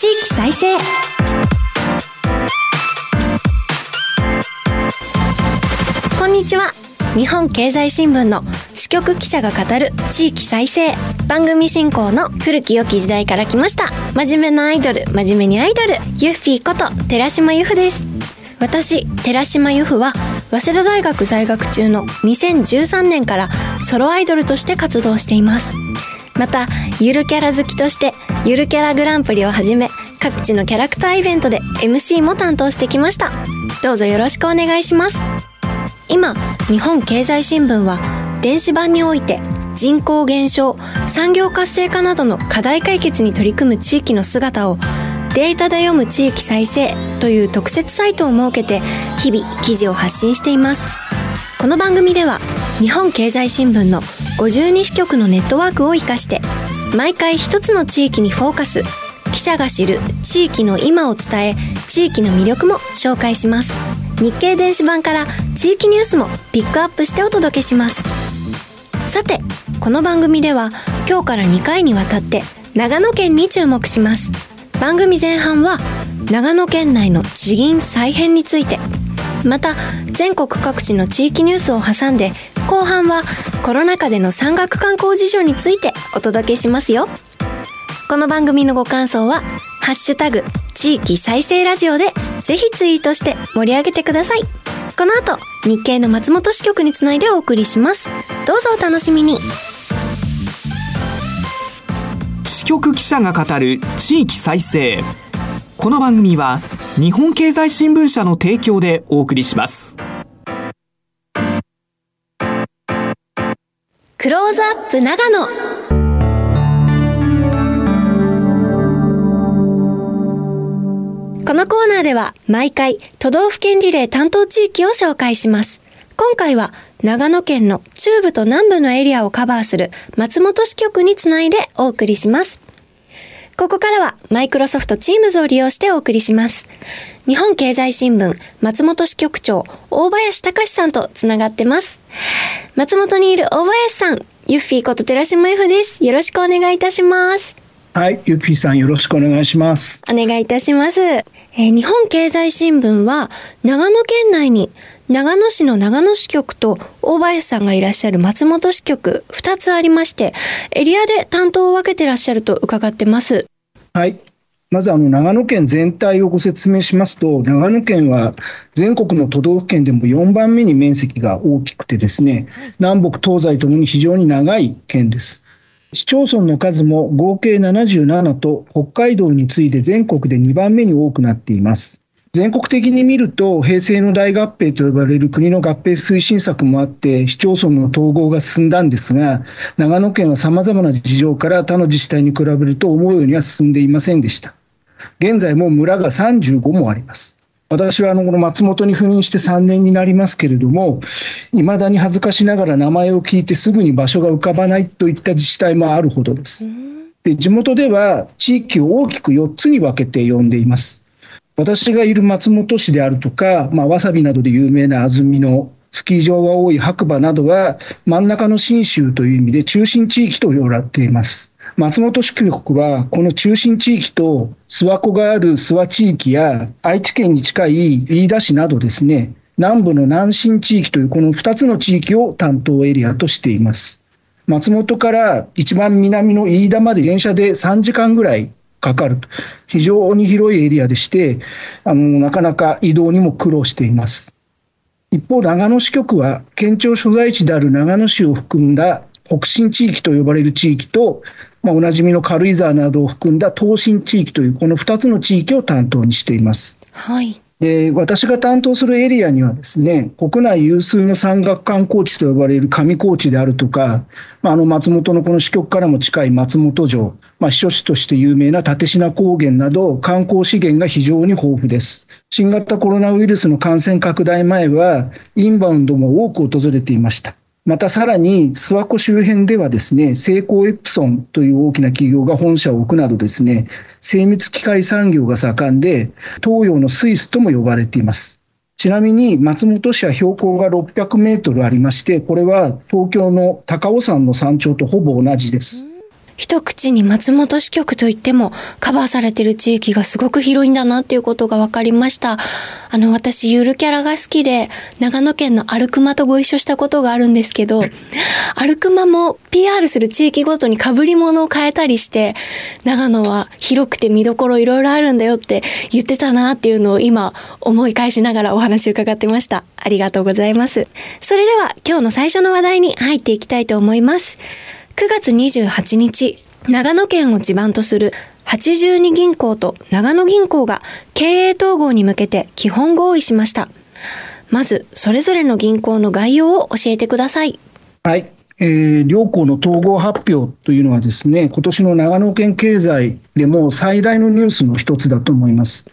地域再生こんにちは。日本経済新聞の支局記者が語る地域再生番組進行の古き良き時代から来ました。真面目なアイドル真面目にアイドル。ユッフィーこと寺島由布です。私寺島由布は早稲田大学在学中の2013年からソロアイドルとして活動しています。またゆるキャラ好きとしてゆるキャラグランプリをはじめ各地のキャラクターイベントで MC も担当してきました。どうぞよろしくお願いします。今日本経済新聞は電子版において人口減少産業活性化などの課題解決に取り組む地域の姿をデータで読む地域再生という特設サイトを設けて日々記事を発信しています。この番組では日本経済新聞の52支局のネットワークを活かして毎回一つの地域にフォーカス。記者が知る地域の今を伝え地域の魅力も紹介します。日経電子版から地域ニュースもピックアップしてお届けします。さてこの番組では今日から2回にわたって長野県に注目します。番組前半は長野県内の地銀再編についてまた全国各地の地域ニュースを挟んで後半はコロナ禍での山岳観光事情についてお届けしますよ。この番組のご感想は「ハッシュタグ地域再生ラジオ」でぜひツイートして盛り上げてください。この後日経の松本支局につないでお送りします。どうぞお楽しみに。支局記者が語る地域再生。この番組は日本経済新聞社の提供でお送りします。クローズアップ長野このコーナーでは毎回都道府県リレー担当地域を紹介します。今回は長野県の中部と南部のエリアをカバーする松本支局につないでお送りします。ここからはマイクロソフトチームズを利用してお送りします。日本経済新聞松本支局長大林隆さんとつながってます。松本にいる大林さん、ユッフィーこと寺島 F です。よろしくお願いいたします。はい、ゆっぴーさんよろしくお願いします。お願いいたします。えー、日本経済新聞は長野県内に長野市の長野支局と大林さんがいらっしゃる松本支局2つありまして、エリアで担当を分けてらっしゃると伺ってます。はい。まずあの長野県全体をご説明しますと、長野県は全国の都道府県でも4番目に面積が大きくてですね、南北東西ともに非常に長い県です。市町村の数も合計77と北海道に次いで全国で2番目に多くなっています。全国的に見ると平成の大合併と呼ばれる国の合併推進策もあって市町村の統合が進んだんですが長野県はさまざまな事情から他の自治体に比べると思うようには進んでいませんでした現在も村が35もあります私はあのこの松本に赴任して3年になりますけれども、いまだに恥ずかしながら名前を聞いてすぐに場所が浮かばないといった自治体もあるほどです。で地元では地域を大きく4つに分けて呼んでいます。私がいる松本市であるとか、まあ、わさびなどで有名な安曇野、スキー場が多い白馬などは、真ん中の信州という意味で中心地域と呼ばれています。松本市局は、この中心地域と諏訪湖がある諏訪地域や、愛知県に近い飯田市などですね、南部の南進地域というこの2つの地域を担当エリアとしています。松本から一番南の飯田まで電車で3時間ぐらいかかると、非常に広いエリアでして、あのなかなか移動にも苦労しています。一方、長野支局は県庁所在地である長野市を含んだ北進地域と呼ばれる地域と、まあ、おなじみの軽井沢などを含んだ東進地域というこの2つの地域を担当にしています。はいで私が担当するエリアにはですね国内有数の山岳観光地と呼ばれる上高地であるとか、まあ、あの松本のこの支局からも近い松本城、まあ、避暑地として有名な立科高原など観光資源が非常に豊富です。新型コロナウイルスの感染拡大前はインバウンドも多く訪れていました。またさらに諏訪湖周辺ではですね、セイコーエプソンという大きな企業が本社を置くなどですね、精密機械産業が盛んで、東洋のスイスとも呼ばれています。ちなみに松本市は標高が600メートルありまして、これは東京の高尾山の山頂とほぼ同じです。一口に松本支局といってもカバーされてる地域がすごく広いんだなっていうことが分かりました。あの、私、ゆるキャラが好きで、長野県のアルクマとご一緒したことがあるんですけど、アルクマも PR する地域ごとに被り物を変えたりして、長野は広くて見どころいろいろあるんだよって言ってたなっていうのを今思い返しながらお話伺ってました。ありがとうございます。それでは今日の最初の話題に入っていきたいと思います。9月28日、長野県を地盤とする82銀行と長野銀行が経営統合に向けて基本合意しました。まず、それぞれの銀行の概要を教えてください。はい。えー、両行の統合発表というのはですね、今年の長野県経済でも最大のニュースの一つだと思います。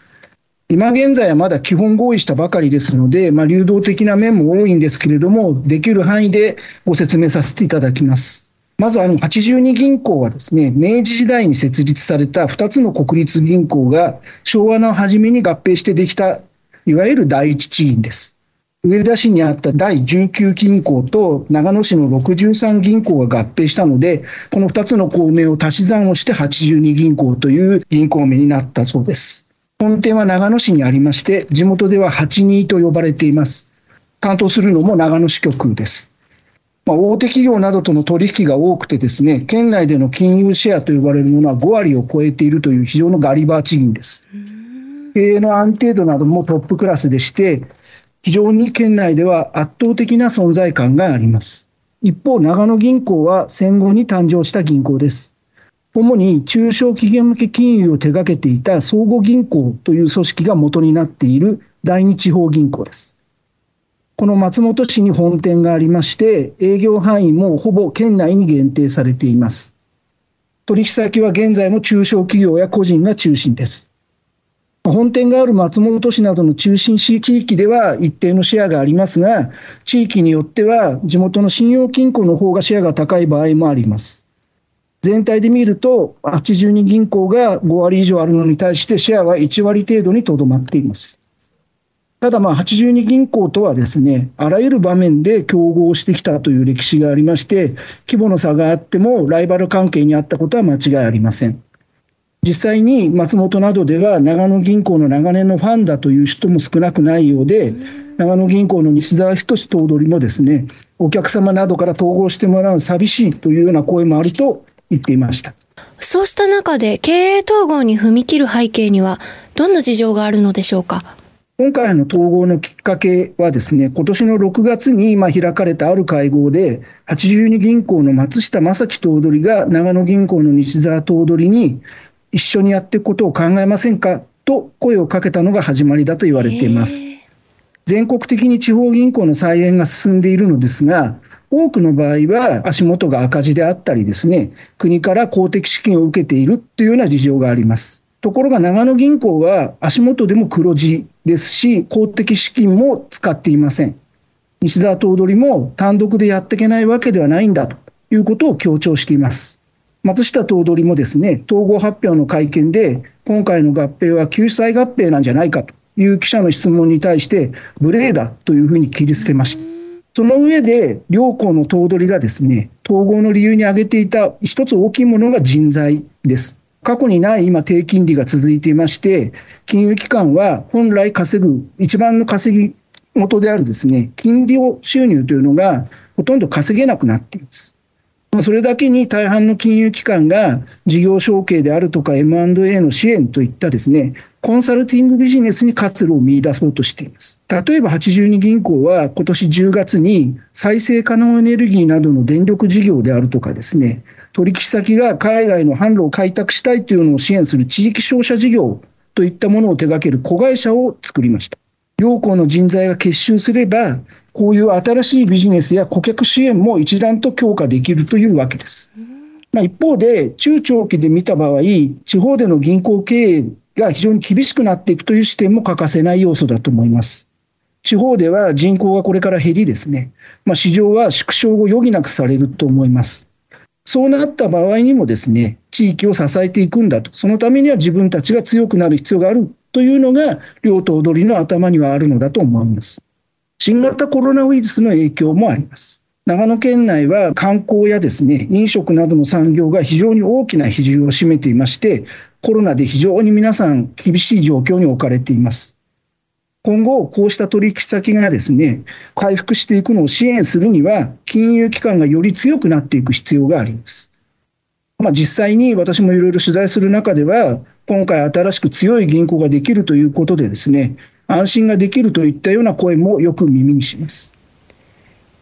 今現在はまだ基本合意したばかりですので、まあ、流動的な面も多いんですけれども、できる範囲でご説明させていただきます。まずあの82銀行はですね、明治時代に設立された2つの国立銀行が昭和の初めに合併してできた、いわゆる第一地銀です。上田市にあった第19銀行と長野市の63銀行が合併したので、この2つの校名を足し算をして82銀行という銀行名になったそうです。本店は長野市にありまして、地元では82と呼ばれています。担当するのも長野支局です。まあ、大手企業などとの取引が多くてですね、県内での金融シェアと呼ばれるものは5割を超えているという非常のガリバー地銀です。経営の安定度などもトップクラスでして、非常に県内では圧倒的な存在感があります。一方、長野銀行は戦後に誕生した銀行です。主に中小企業向け金融を手掛けていた総合銀行という組織が元になっている第二地方銀行です。この松本市に本店がありまして、営業範囲もほぼ県内に限定されています。取引先は現在も中小企業や個人が中心です。本店がある松本市などの中心市地域では一定のシェアがありますが、地域によっては地元の信用金庫の方がシェアが高い場合もあります。全体で見ると、82銀行が5割以上あるのに対して、シェアは1割程度にとどまっています。ただ、まあ、82銀行とはですね、あらゆる場面で競合してきたという歴史がありまして、規模の差があっても、ライバル関係にあったことは間違いありません。実際に松本などでは、長野銀行の長年のファンだという人も少なくないようで、長野銀行の西澤仁頭取もですね、お客様などから統合してもらう寂しいというような声もあると言っていました。そうした中で経営統合に踏み切る背景には、どんな事情があるのでしょうか？今回の統合のきっかけはですね、今年の6月に今開かれたある会合で、82銀行の松下正樹頭取が長野銀行の西澤頭取に一緒にやっていくことを考えませんか？と声をかけたのが始まりだと言われています。全国的に地方銀行の再編が進んでいるのですが、多くの場合は足元が赤字であったりですね、国から公的資金を受けているというような事情があります。ところが長野銀行は足元でも黒字ですし、公的資金も使っていません。西澤頭取も単独でやっていけないわけではないんだということを強調しています。松下頭取もですね、統合発表の会見で、今回の合併は救済合併なんじゃないかという記者の質問に対して、無礼だというふうに切り捨てました。その上で、両校の頭取がですね、統合の理由に挙げていた一つ大きいものが人材です。過去にない今、低金利が続いていまして、金融機関は本来稼ぐ、一番の稼ぎ元であるですね、金利を収入というのがほとんど稼げなくなっています。それだけに大半の金融機関が事業承継であるとか M&A の支援といったですね、コンサルティングビジネスに活路を見出そうとしています。例えば82銀行は今年10月に再生可能エネルギーなどの電力事業であるとかですね、取引先が海外の販路を開拓したいというのを支援する地域商社事業といったものを手掛ける子会社を作りました。両校の人材が結集すれば、こういう新しいビジネスや顧客支援も一段と強化できるというわけです。まあ、一方で、中長期で見た場合、地方での銀行経営が非常に厳しくなっていくという視点も欠かせない要素だと思います。地方では人口がこれから減りですね、まあ、市場は縮小を余儀なくされると思います。そうなった場合にもですね、地域を支えていくんだと、そのためには自分たちが強くなる必要があるというのが、両党取りの頭にはあるのだと思います。新型コロナウイルスの影響もあります。長野県内は観光やですね、飲食などの産業が非常に大きな比重を占めていまして、コロナで非常に皆さん厳しい状況に置かれています。今後、こうした取引先がですね、回復していくのを支援するには、金融機関がより強くなっていく必要があります。まあ、実際に私もいろいろ取材する中では、今回新しく強い銀行ができるということでですね、安心ができるといったような声もよく耳にします。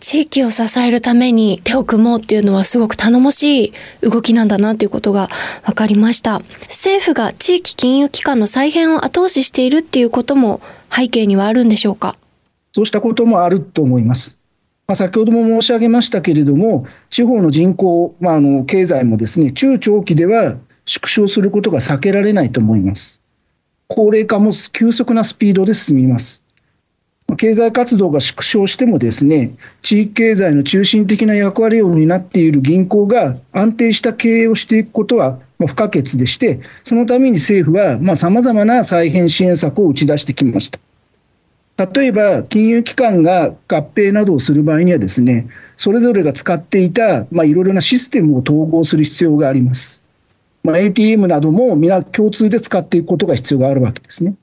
地域を支えるために手を組もうっていうのはすごく頼もしい動きなんだなということが分かりました。政府が地域金融機関の再編を後押ししているっていうことも背景にはあるんでしょうか？そうしたこともあると思います。まあ、先ほども申し上げましたけれども、地方の人口、まあ、あの経済もですね中長期では縮小することが避けられないと思います。高齢化も急速なスピードで進みます。経済活動が縮小してもですね、地域経済の中心的な役割を担っている銀行が安定した経営をしていくことは不可欠でして、そのために政府はさまざ、まな再編支援策を打ち出してきました。例えば、金融機関が合併などをする場合にはですね、それぞれが使っていた、まあ、いろいろなシステムを統合する必要があります。まあ、ATM なども皆共通で使っていくことが必要があるわけですね。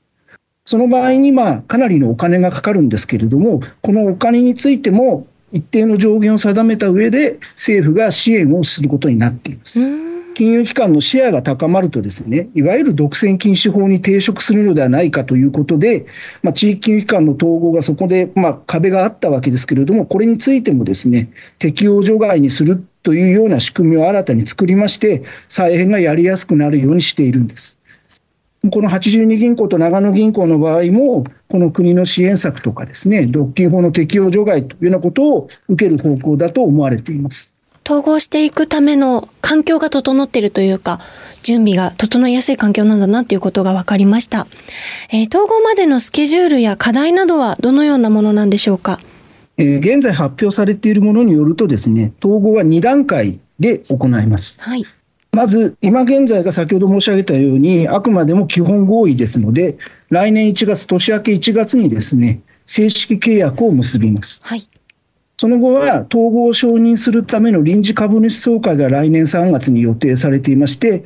その場合に、まあ、かなりのお金がかかるんですけれども、このお金についても、一定の上限を定めた上で、政府が支援をすることになっています。金融機関のシェアが高まるとですね、いわゆる独占禁止法に抵触するのではないかということで、まあ、地域金融機関の統合がそこで、まあ、壁があったわけですけれども、これについてもですね、適用除外にするというような仕組みを新たに作りまして、再編がやりやすくなるようにしているんです。この82銀行と長野銀行の場合も、この国の支援策とかですね、独禁法の適用除外というようなことを受ける方向だと思われています。統合していくための環境が整っているというか、準備が整いやすい環境なんだなということが分かりました。えー、統合までのスケジュールや課題などはどのようなものなんでしょうか？えー、現在発表されているものによるとですね、統合は2段階で行います。はい。まず、今現在が先ほど申し上げたように、あくまでも基本合意ですので、来年1月、年明け1月にですね、正式契約を結びます。はい、その後は、統合を承認するための臨時株主総会が来年3月に予定されていまして、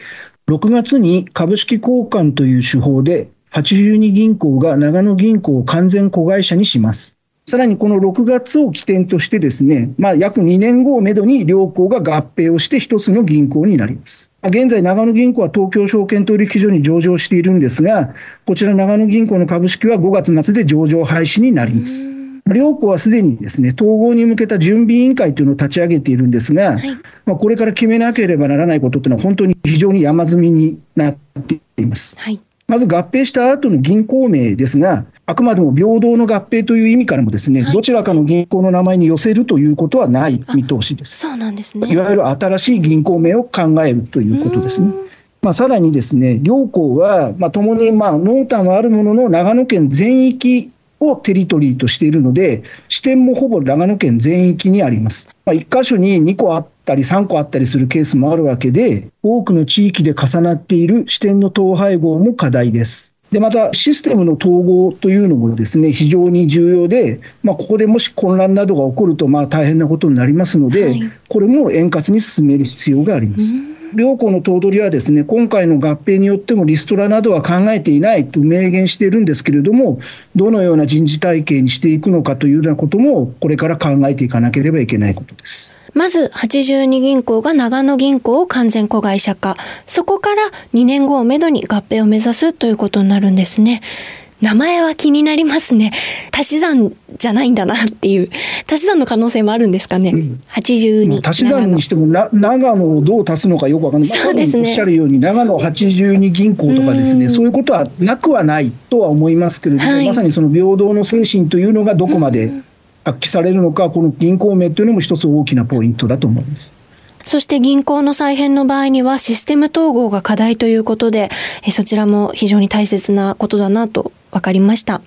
6月に株式交換という手法で、82銀行が長野銀行を完全子会社にします。さらにこの6月を起点としてですね、まあ、約2年後をめどに両行が合併をして一つの銀行になります。現在、長野銀行は東京証券取引所に上場しているんですが、こちら長野銀行の株式は5月末で上場廃止になります。両行はすでにですね、統合に向けた準備委員会というのを立ち上げているんですが、はい、まあ、これから決めなければならないことというのは本当に非常に山積みになっています。はいまず合併した後の銀行名ですが、あくまでも平等の合併という意味からもですね、はい、どちらかの銀行の名前に寄せるということはない見通しです。そうなんですね。いわゆる新しい銀行名を考えるということですね。まあ、さらにですね、両行は、まあ、共に、まあ、濃淡はあるものの、長野県全域をテリトリーとしているので、支店もほぼ長野県全域にあります。まあ、1箇所に2個あったり3個あったりするケースもあるわけで、多くの地域で重なっている支店の統廃合も課題です。でまた、システムの統合というのもですね非常に重要で、まあ、ここでもし混乱などが起こるとまあ大変なことになりますので、はい、これも円滑に進める必要があります。両校の頭取はですね今回の合併によってもリストラなどは考えていないと明言しているんですけれども、どのような人事体系にしていくのかというようなことも、これから考えていかなければいけないことです。まず、82銀行が長野銀行を完全子会社化。そこから2年後をめどに合併を目指すということになるんですね。名前は気になりますね。足し算じゃないんだなっていう。足し算の可能性もあるんですかね。うん、82。足し算にしてもな、長野をどう足すのかよくわかんない。そうですね。おっしゃるように、長野82銀行とかですね、そういうことはなくはないとは思いますけれども、はい、まさにその平等の精神というのがどこまで発揮されるのか、この銀行名というのも一つ大きなポイントだと思います。そして銀行の再編の場合にはシステム統合が課題ということで、そちらも非常に大切なことだなと分かりました。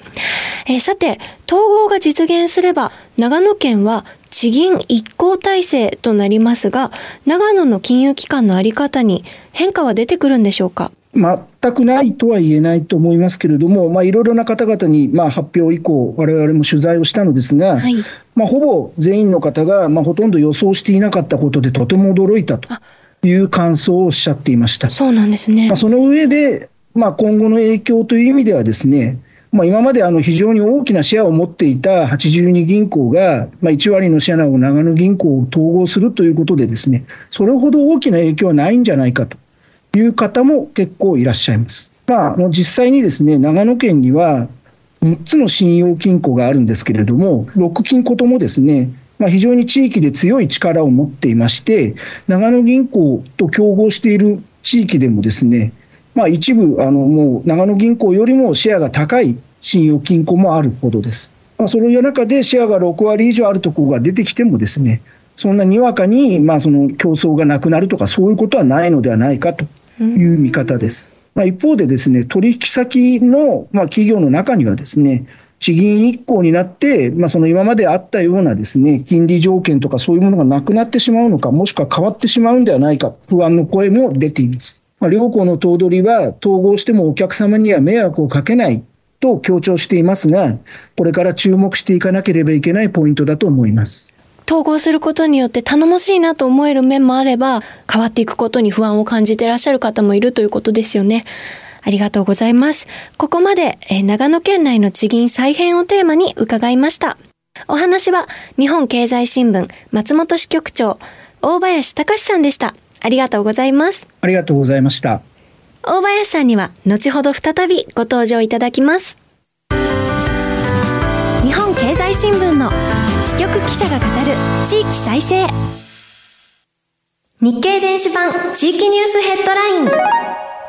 えさて、統合が実現すれば、長野県は地銀一行体制となりますが、長野の金融機関のあり方に変化は出てくるんでしょうか？全くないとは言えないと思いますけれども、まあ、いろいろな方々にまあ発表以降、われわれも取材をしたのですが、はい、まあ、ほぼ全員の方が、まあ、ほとんど予想していなかったことで、とても驚いたという感想をおっしゃっていました。そうなんですね、まあ、その上で、まあ、今後の影響という意味ではですね、まあ、今まであの非常に大きなシェアを持っていた82銀行が、まあ、1割のシェアを長野銀行を統合するということでですね、それほど大きな影響はないんじゃないかという方も結構いらっしゃいます。まあ、実際にですね、長野県には6つの信用金庫があるんですけれども、6金庫ともですね、まあ、非常に地域で強い力を持っていまして、長野銀行と競合している地域でもですね、まあ、一部、あのもう長野銀行よりもシェアが高い信用金庫もあるほどです。まあ、そういう中でシェアが6割以上あるところが出てきてもですね、そんなにわかに、まあ、その競争がなくなるとか、そういうことはないのではないかという見方です。まあ、一方でですね、取引先の、まあ、企業の中にはですね、地銀一行になって、まあ、その今まであったようなですね、金利条件とかそういうものがなくなってしまうのか、もしくは変わってしまうんではないか、不安の声も出ています。まあ、両行の頭取は、統合してもお客様には迷惑をかけないと強調していますが、これから注目していかなければいけないポイントだと思います。統合することによって頼もしいなと思える面もあれば、変わっていくことに不安を感じていらっしゃる方もいるということですよね。ありがとうございます。ここまで、え長野県内の地銀再編をテーマに伺いました。お話は、日本経済新聞松本支局長、大林隆さんでした。ありがとうございます。ありがとうございました。大林さんには、後ほど再びご登場いただきます。経済新聞の支局記者が語る地域再生日経電子版地域ニュースヘッドライン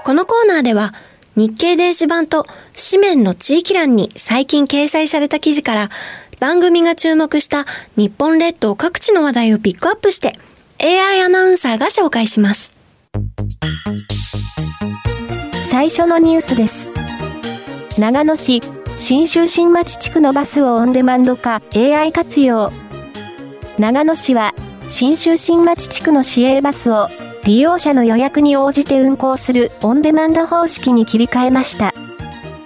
このコーナーでは日経電子版と紙面の地域欄に最近掲載された記事から番組が注目した日本列島各地の話題をピックアップして AI アナウンサーが紹介します。最初のニュースです。長野市新州新町地区のバスをオンデマンド化 AI 活用。長野市は新州新町地区の市営バスを利用者の予約に応じて運行するオンデマンド方式に切り替えました。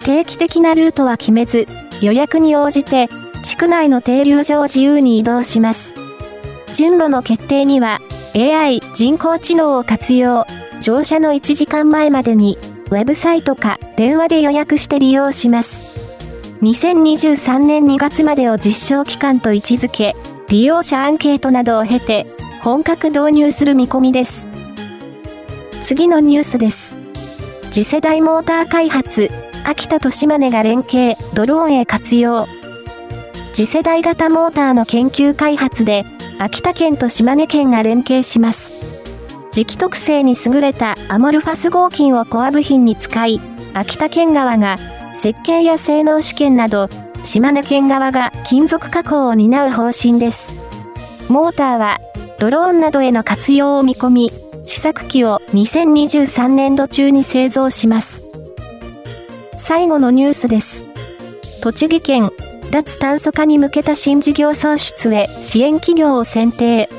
定期的なルートは決めず、予約に応じて地区内の停留所を自由に移動します。順路の決定には AI 人工知能を活用、乗車の1時間前までにウェブサイトか電話で予約して利用します。2023年2月までを実証期間と位置づけ、利用者アンケートなどを経て、本格導入する見込みです。次のニュースです。次世代モーター開発、秋田と島根が連携、ドローンへ活用。次世代型モーターの研究開発で、秋田県と島根県が連携します。磁気特性に優れたアモルファス合金をコア部品に使い、秋田県側が設計や性能試験など、島根県側が金属加工を担う方針です。モーターは、ドローンなどへの活用を見込み、試作機を2023年度中に製造します。最後のニュースです。栃木県、脱炭素化に向けた新事業創出へ支援企業を選定。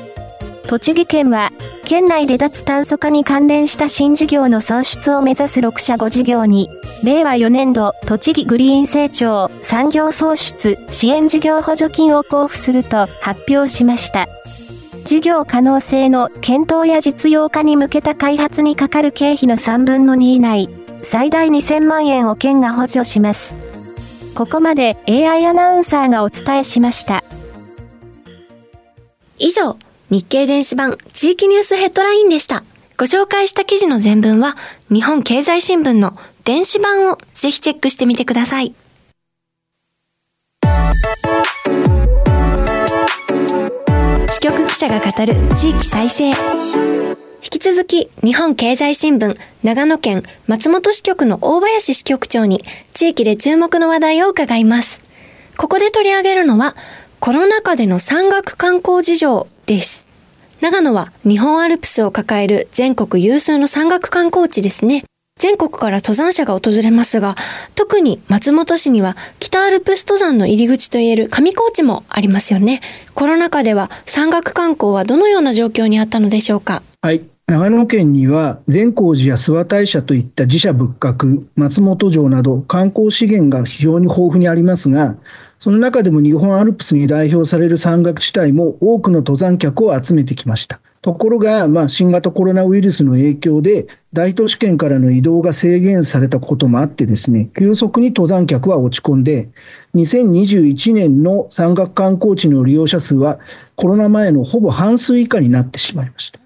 栃木県は、県内で脱炭素化に関連した新事業の創出を目指す6社5事業に、令和4年度栃木グリーン成長産業創出支援事業補助金を交付すると発表しました。事業可能性の検討や実用化に向けた開発にかかる経費の3分の2以内、最大2000万円を県が補助します。ここまで AI アナウンサーがお伝えしました。以上、日経電子版地域ニュースヘッドラインでした。ご紹介した記事の全文は日本経済新聞の電子版をぜひチェックしてみてください。支局記者が語る地域再生。引き続き日本経済新聞長野県松本支局の大林支局長に地域で注目の話題を伺います。ここで取り上げるのはコロナ禍での山岳観光事情です。長野は日本アルプスを抱える全国有数の山岳観光地ですね。全国から登山者が訪れますが、特に松本市には北アルプス登山の入り口といえる上高地もありますよね。コロナ禍では山岳観光はどのような状況にあったのでしょうか？はい。長野県には善光寺や諏訪大社といった寺社仏閣、松本城など観光資源が非常に豊富にありますが、その中でも日本アルプスに代表される山岳地帯も多くの登山客を集めてきました。ところが、まあ、新型コロナウイルスの影響で、大都市圏からの移動が制限されたこともあってですね、急速に登山客は落ち込んで、2021年の山岳観光地の利用者数はコロナ前のほぼ半数以下になってしまいました。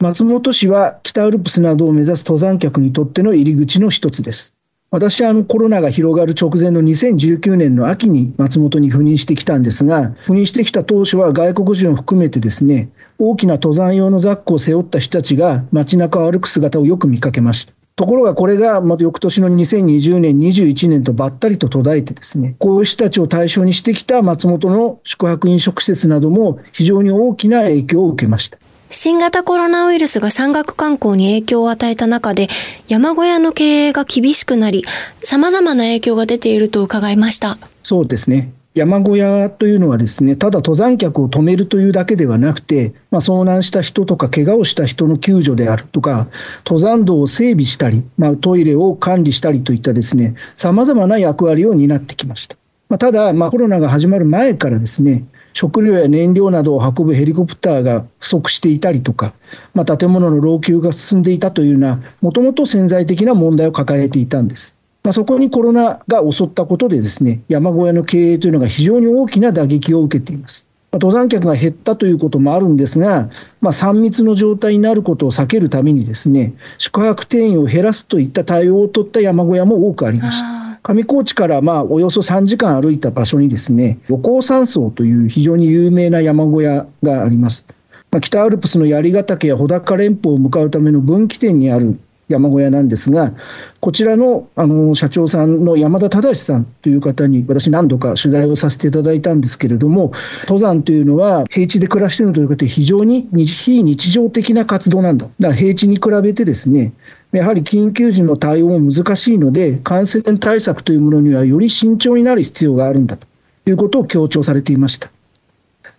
松本市は北アルプスなどを目指す登山客にとっての入り口の一つです。私はあのコロナが広がる直前の2019年の秋に松本に赴任してきたんですが、赴任してきた当初は外国人を含めてですね、大きな登山用のザックを背負った人たちが街中を歩く姿をよく見かけました。ところがこれがまた翌年の2020年、21年とばったりと途絶えてですね、こういう人たちを対象にしてきた松本の宿泊飲食施設なども非常に大きな影響を受けました。新型コロナウイルスが山岳観光に影響を与えた中で、山小屋の経営が厳しくなり、様々な影響が出ていると伺いました。そうですね。山小屋というのはですね、ただ登山客を止めるというだけではなくて、まあ、遭難した人とか怪我をした人の救助であるとか、登山道を整備したり、まあ、トイレを管理したりといったですね、様々な役割を担ってきました。まあ、ただ、まあ、コロナが始まる前からですね、食料や燃料などを運ぶヘリコプターが不足していたりとか、まあ、建物の老朽が進んでいたというような、もともと潜在的な問題を抱えていたんです。まあ、そこにコロナが襲ったことで、ですね山小屋の経営というのが非常に大きな打撃を受けています。まあ、登山客が減ったということもあるんですが、まあ、3密の状態になることを避けるために、ですね宿泊定員を減らすといった対応を取った山小屋も多くありました。上高地からまあおよそ3時間歩いた場所にですね、横尾山荘という非常に有名な山小屋があります。まあ、北アルプスの槍ヶ岳や穂高連峰を向かうための分岐点にある山小屋なんですが、こちらのあの社長さんの山田忠さんという方に、私、何度か取材をさせていただいたんですけれども、登山というのは、平地で暮らしているということで、非常に非日常的な活動なんだ、だから平地に比べてですね、やはり緊急時の対応も難しいので、感染対策というものにはより慎重になる必要があるんだということを強調されていました。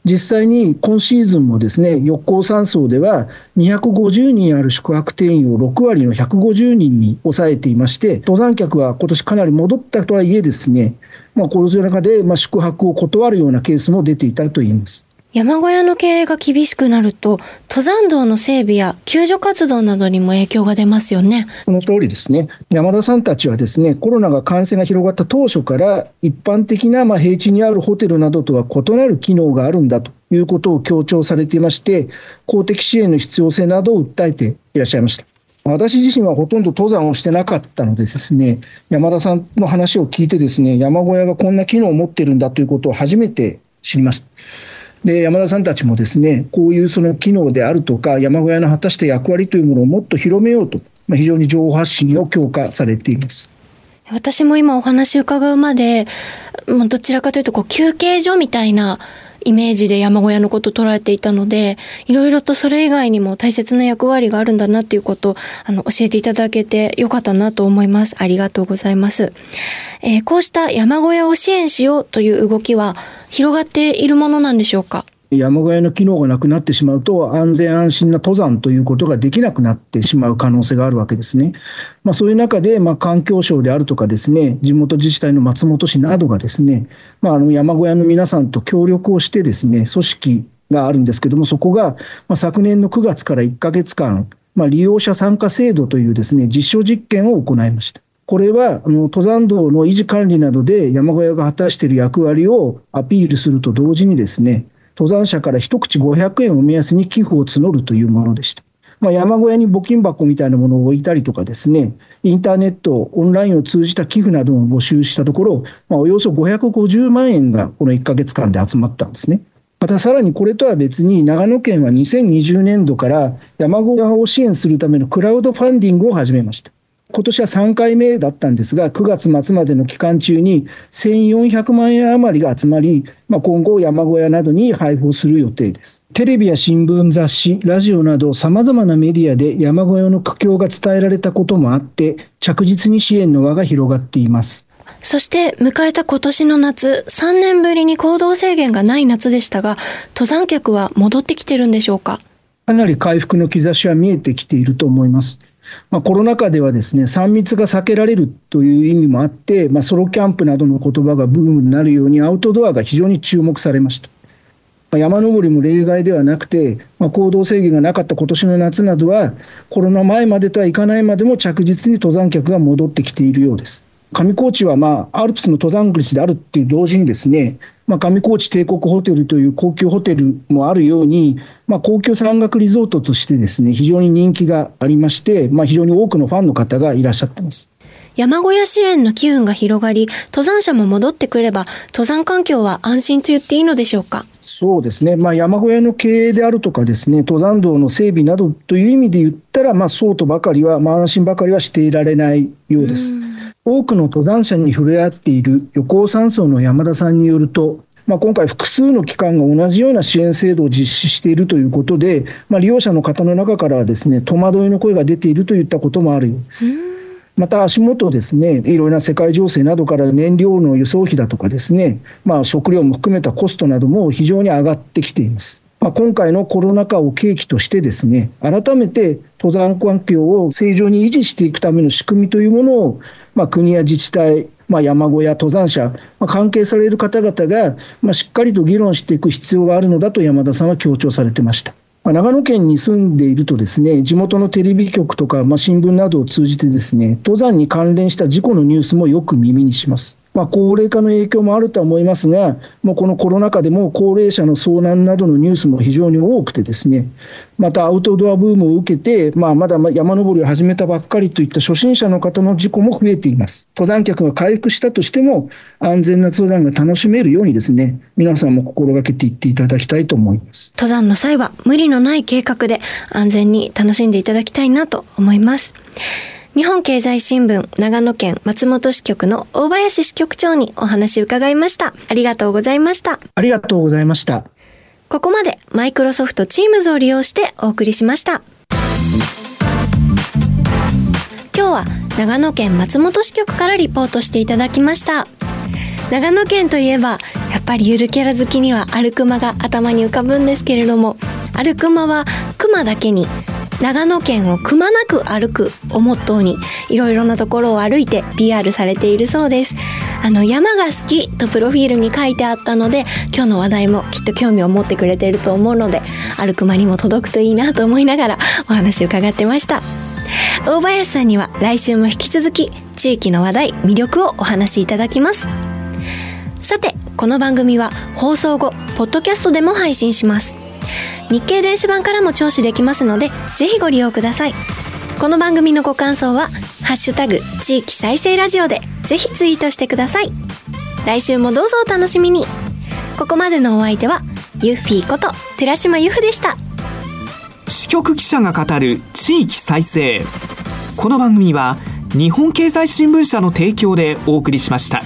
実際に今シーズンもですね、横行山荘では250人ある宿泊店員を6割の150人に抑えていまして、登山客は今年かなり戻ったとはいえですね、まあ、この中でま宿泊を断るようなケースも出ていたといいます。山小屋の経営が厳しくなると、登山道の整備や救助活動などにも影響が出ますよね。その通りですね。山田さんたちはですね、コロナが感染が広がった当初から、一般的なま平地にあるホテルなどとは異なる機能があるんだということを強調されていまして、公的支援の必要性などを訴えていらっしゃいました。私自身はほとんど登山をしてなかったのでですね、山田さんの話を聞いてですね、山小屋がこんな機能を持ってるんだということを初めて知りました。で山田さんたちもですねこういうその機能であるとか山小屋の果たした役割というものをもっと広めようと、まあ、非常に情報発信を強化されています。私も今お話伺うまで、どちらかというとこう休憩所みたいなイメージで山小屋のこと捉えていたので、いろいろとそれ以外にも大切な役割があるんだなっていうことをあの教えていただけてよかったなと思います。ありがとうございます。えー、こうした山小屋を支援しようという動きは広がっているものなんでしょうか？山小屋の機能がなくなってしまうと、安全安心な登山ということができなくなってしまう可能性があるわけですね。まあ、そういう中で、まあ、環境省であるとかですね、地元自治体の松本市などがですね、まあ、あの山小屋の皆さんと協力をしてですね、組織があるんですけども、そこが、まあ、昨年の9月から1ヶ月間、まあ、利用者参加制度というですね、実証実験を行いました。これはあの登山道の維持管理などで山小屋が果たしている役割をアピールすると同時にですね、登山者から一口500円を目安に寄付を募るというものでした。まあ、山小屋に募金箱みたいなものを置いたりとかですね、インターネット、オンラインを通じた寄付などを募集したところ、まあ、およそ550万円がこの1ヶ月間で集まったんですね。またさらにこれとは別に、長野県は2020年度から山小屋を支援するためのクラウドファンディングを始めました。今年は3回目だったんですが、9月末までの期間中に1400万円余りが集まり、まあ、今後、山小屋などに配布する予定です。テレビや新聞、雑誌、ラジオなど、さまざまなメディアで山小屋の苦境が伝えられたこともあって、着実に支援の輪が広がっています。そして迎えた今年の夏、3年ぶりに行動制限がない夏でしたが、登山客は戻ってきてるんでしょうか？かなり回復の兆しは見えてきていると思います。まあ、コロナ禍ではですね3密が避けられるという意味もあって、まあ、ソロキャンプなどの言葉がブームになるようにアウトドアが非常に注目されました。まあ、山登りも例外ではなくて、まあ、行動制限がなかった今年の夏などは、コロナ前までとはいかないまでも着実に登山客が戻ってきているようです。上高地は、まあ、アルプスの登山口であるっていう同時にですね、まあ、上高地帝国ホテルという高級ホテルもあるように、まあ、高級山岳リゾートとしてですね、非常に人気がありまして、まあ、非常に多くのファンの方がいらっしゃってます。山小屋支援の機運が広がり、登山者も戻ってくれば、登山環境は安心と言っていいのでしょうか？そうですね、まあ、山小屋の経営であるとかですね、登山道の整備などという意味で言ったら、まあ、そうとばかりは、まあ、安心ばかりはしていられないようです。多くの登山者に触れ合っている横尾山荘の山田さんによると、まあ、今回、複数の機関が同じような支援制度を実施しているということで、まあ、利用者の方の中からはですね戸惑いの声が出ているといったこともあるようです。また足元ですね、いろいろな世界情勢などから燃料の輸送費だとかですね、まあ、食料も含めたコストなども非常に上がってきています。まあ、今回のコロナ禍を契機としてですね、改めて登山環境を正常に維持していくための仕組みというものを、まあ、国や自治体、まあ、山小屋、登山者、まあ、関係される方々が、まあ、しっかりと議論していく必要があるのだと山田さんは強調されてました。まあ、長野県に住んでいるとですね、地元のテレビ局とか、まあ、新聞などを通じてですね、登山に関連した事故のニュースもよく耳にします。まあ、高齢化の影響もあるとは思いますが、もうこのコロナ禍でも高齢者の遭難などのニュースも非常に多くてですね、またアウトドアブームを受けて、まあ、まだ山登りを始めたばっかりといった初心者の方の事故も増えています。登山客が回復したとしても、安全な登山が楽しめるようにですね、皆さんも心がけていっていただきたいと思います。登山の際は無理のない計画で安全に楽しんでいただきたいなと思います。日本経済新聞長野県松本支局の大林支局長にお話伺いました。ありがとうございました。ありがとうございました。ここまでマイクロソフトチームズを利用してお送りしました。今日は長野県松本支局からリポートしていただきました。長野県といえば、やっぱりゆるキャラ好きにはアルクマが頭に浮かぶんですけれども、アルクマはクマだけに長野県をくまなく歩くをモットーにいろいろなところを歩いて PR されているそうです。あの山が好きとプロフィールに書いてあったので今日の話題もきっと興味を持ってくれていると思うので歩く間にも届くといいなと思いながらお話を伺ってました。大林さんには来週も引き続き地域の話題魅力をお話しいただきます。さてこの番組は放送後ポッドキャストでも配信します。日経電子版からも聴取できますので、ぜひご利用ください。この番組のご感想は、ハッシュタグ、地域再生ラジオで、ぜひツイートしてください。来週もどうぞお楽しみに。ここまでのお相手は、ユッフィーこと、寺島由布でした。支局記者が語る地域再生。この番組は、日本経済新聞社の提供でお送りしました。